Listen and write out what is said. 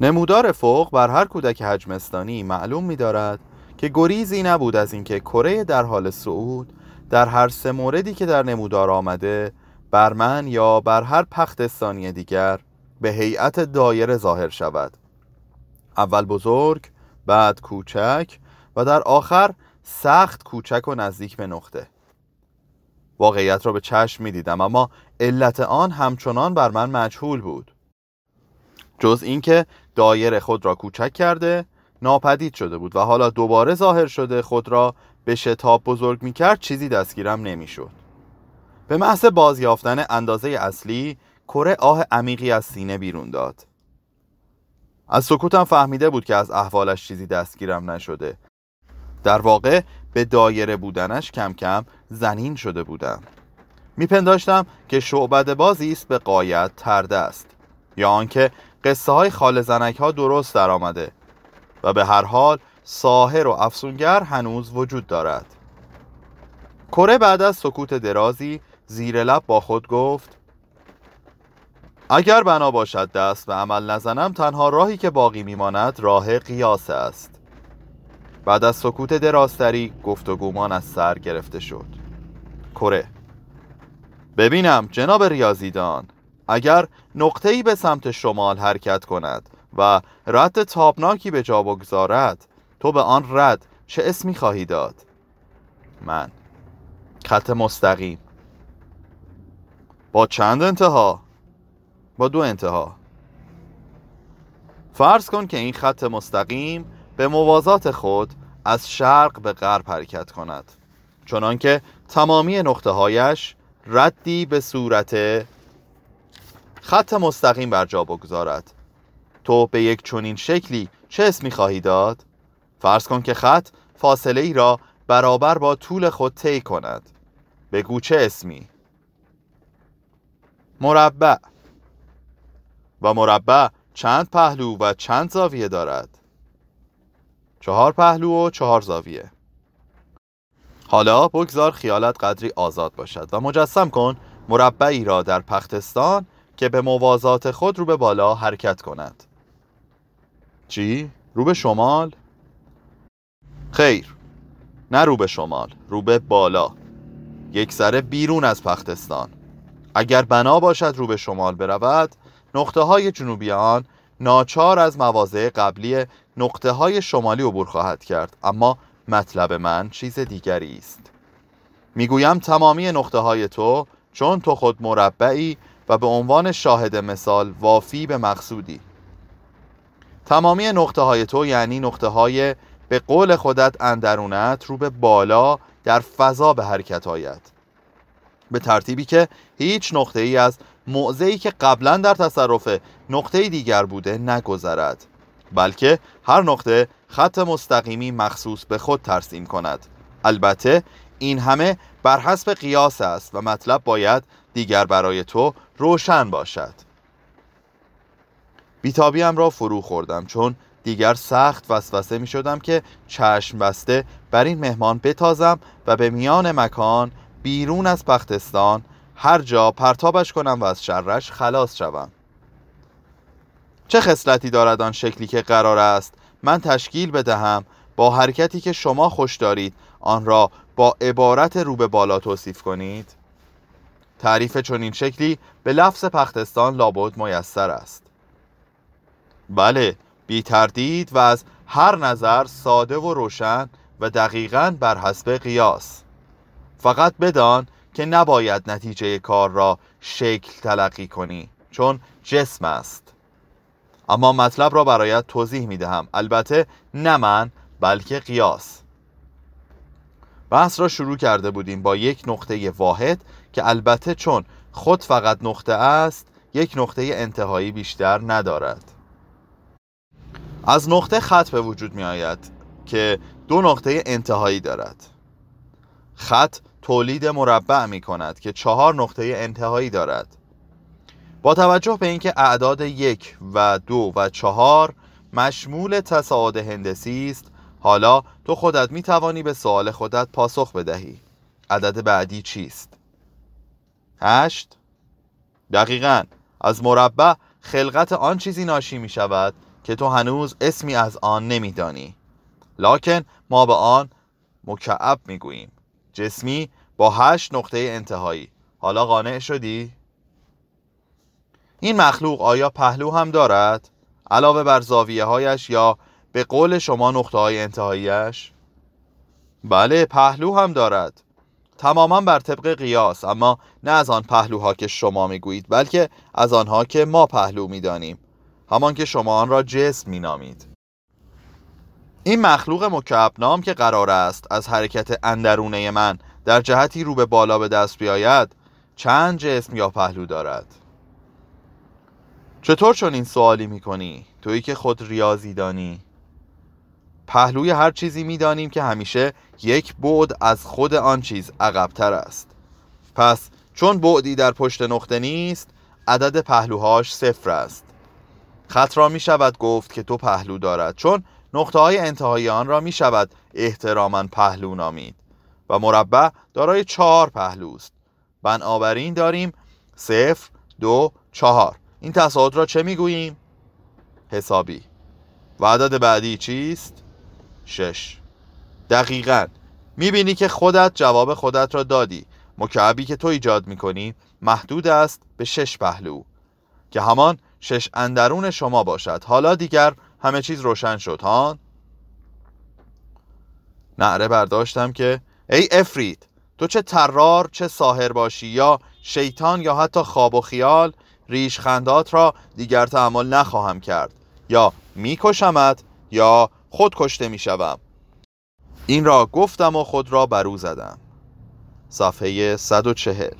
نمودار فوق بر هر کودک حجمستانی معلوم می دارد که گریزی نبود از اینکه کره در حال صعود در هر سه موردی که در نمودار آمده بر من یا بر هر پخت دیگر به هیئت دایره ظاهر شود. اول بزرگ بعد کوچک و در آخر سخت کوچک و نزدیک به نقطه. واقعیت را به چشم می دیدم اما علت آن همچنان بر من مجهول بود. جز اینکه دایره خود را کوچک کرده ناپدید شده بود و حالا دوباره ظاهر شده خود را به شتاب بزرگ می کرد چیزی دستگیرم نمی شد به محض بازیافتن اندازه اصلی کره آه عمیقی از سینه بیرون داد. از سکوتم فهمیده بود که از احوالش چیزی دستگیرم نشده. در واقع به دایره بودنش کم کم زنین شده بودم. میپنداشتم که شعبد بازی است به قایت ترده است. یا آنکه قصه های خال زنک ها درست در آمده و به هر حال ساهر و افسونگر هنوز وجود دارد. کره بعد از سکوت درازی زیر لب با خود گفت اگر بنا باشد دست به عمل نزنم تنها راهی که باقی میماند راه قیاس است. بعد از سکوت درازتری گفتگومان از سر گرفته شد. کره ببینم جناب ریاضیدان اگر نقطه‌ای به سمت شمال حرکت کند و رد تابناکی به جا بگذارد تو به آن رد چه اسمی خواهی داد؟ من. خط مستقیم. با چند انتها؟ با دو انتها. فرض کن که این خط مستقیم به موازات خود از شرق به غرب حرکت کند چنانکه تمامی نقطه هایش ردی به صورت خط مستقیم بر جا بگذارد تو به یک چنین شکلی چه اسمی خواهی داد؟ فرض کن که خط فاصله ای را برابر با طول خود طی کند بگو چه اسمی؟ مربع و مربع چند پهلو و چند زاویه دارد؟ چهار پهلو و چهار زاویه حالا بگذار خیالت قدری آزاد باشد و مجسم کن مربعی را در پختستان که به موازات خود رو به بالا حرکت کند. چی؟ رو به شمال؟ خیر. نه رو به شمال رو به بالا. یک سره بیرون از پختستان. اگر بنا باشد رو به شمال برود نقطه های جنوبی آن ناچار از مواضع قبلی نقطه های شمالی عبور خواهد کرد اما مطلب من چیز دیگری است. می‌گویم تمامی نقطه های تو چون تو خود مربعی و به عنوان شاهد مثال وافی به مقصودی. تمامی نقطه های تو یعنی نقطه های به قول خودت اندرونت رو به بالا در فضا به حرکت آید. به ترتیبی که هیچ نقطه ای از موضعی که قبلا در تصرف نقطه دیگر بوده نگذرد بلکه هر نقطه خط مستقیمی مخصوص به خود ترسیم کند. البته این همه بر حسب قیاس است و مطلب باید دیگر برای تو روشن باشد. بیتابیم را فرو خوردم چون دیگر سخت وسوسه می شدم که چشم بسته بر این مهمان بتازم و به میان مکان بیرون از پختستان هر جا پرتابش کنم و از شرش خلاص شوم. چه خصلتی دارد آن شکلی که قرار است من تشکیل بدهم؟ با حرکتی که شما خوش دارید آن را با عبارت رو به بالا توصیف کنید؟ تعریف چنین شکلی به لفظ پختستان لابد میسر است. بله بی تردید و از هر نظر ساده و روشن و دقیقا بر حسب قیاس. فقط بدان که نباید نتیجه کار را شکل تلقی کنی چون جسم است. اما مطلب را برایت توضیح می دهم البته نه من بلکه قیاس. بحث را شروع کرده بودیم با یک نقطه واحد که البته چون خود فقط نقطه است یک نقطه انتهایی بیشتر ندارد. از نقطه خط به وجود می آید که دو نقطه انتهایی دارد. خط تولید مربع می کند که چهار نقطه انتهایی دارد. با توجه به اینکه اعداد یک و دو و چهار مشمول تصاعد هندسی است حالا تو خودت می توانی به سوال خودت پاسخ بدهی عدد بعدی چیست؟ هشت دقیقا از مربع خلقت آن چیزی ناشی می شود که تو هنوز اسمی از آن نمیدانی لاکن ما به آن مکعب می‌گوییم جسمی با هشت نقطه انتهایی حالا قانع شدی؟ این مخلوق آیا پهلو هم دارد؟ علاوه بر زاویه هایش یا به قول شما نقطه های انتهاییش؟ بله پهلو هم دارد. تماما بر طبق قیاس اما نه از آن پهلوها که شما می‌گویید بلکه از آنها که ما پهلو می‌دانیم. همان که شما آن را جسم مینامید. این مخلوق مکعب نام که قرار است از حرکت اندرونه من در جهتی رو به بالا به دست بیاید چند جسم یا پهلو دارد؟ چطور چون این سوالی می‌کنی؟ تویی که خود ریاضی دانی. پهلوی هر چیزی می‌دانیم که همیشه یک بعد از خود آن چیز عقبتر است. پس چون بعدی در پشت نقطه نیست عدد پهلوهاش صفر است. خط را می شود گفت که تو پهلو دارد چون نقطه های انتهایی آن را می شود احتراما پهلو نامید. و مربع دارای چهار پهلوست بنابراین داریم صفر دو چهار. این تصاعد را چه می‌گوییم؟ حسابی. و عدد بعدی چیست؟ شش. دقیقا. می‌بینی که خودت جواب خودت را دادی. مکعبی که تو ایجاد می‌کنی محدود است به شش پهلو. که همان شش اندرون شما باشد. حالا دیگر همه چیز روشن شد ها؟ نعره برداشتم که ای افرید تو چه ترار چه ساهر باشی یا شیطان یا حتی خواب و خیال ریش خندات را دیگر تحمل نخواهم کرد. یا میکشمت یا خود کشته می‌شوم این را گفتم و خود را برو زدم. صفحه 140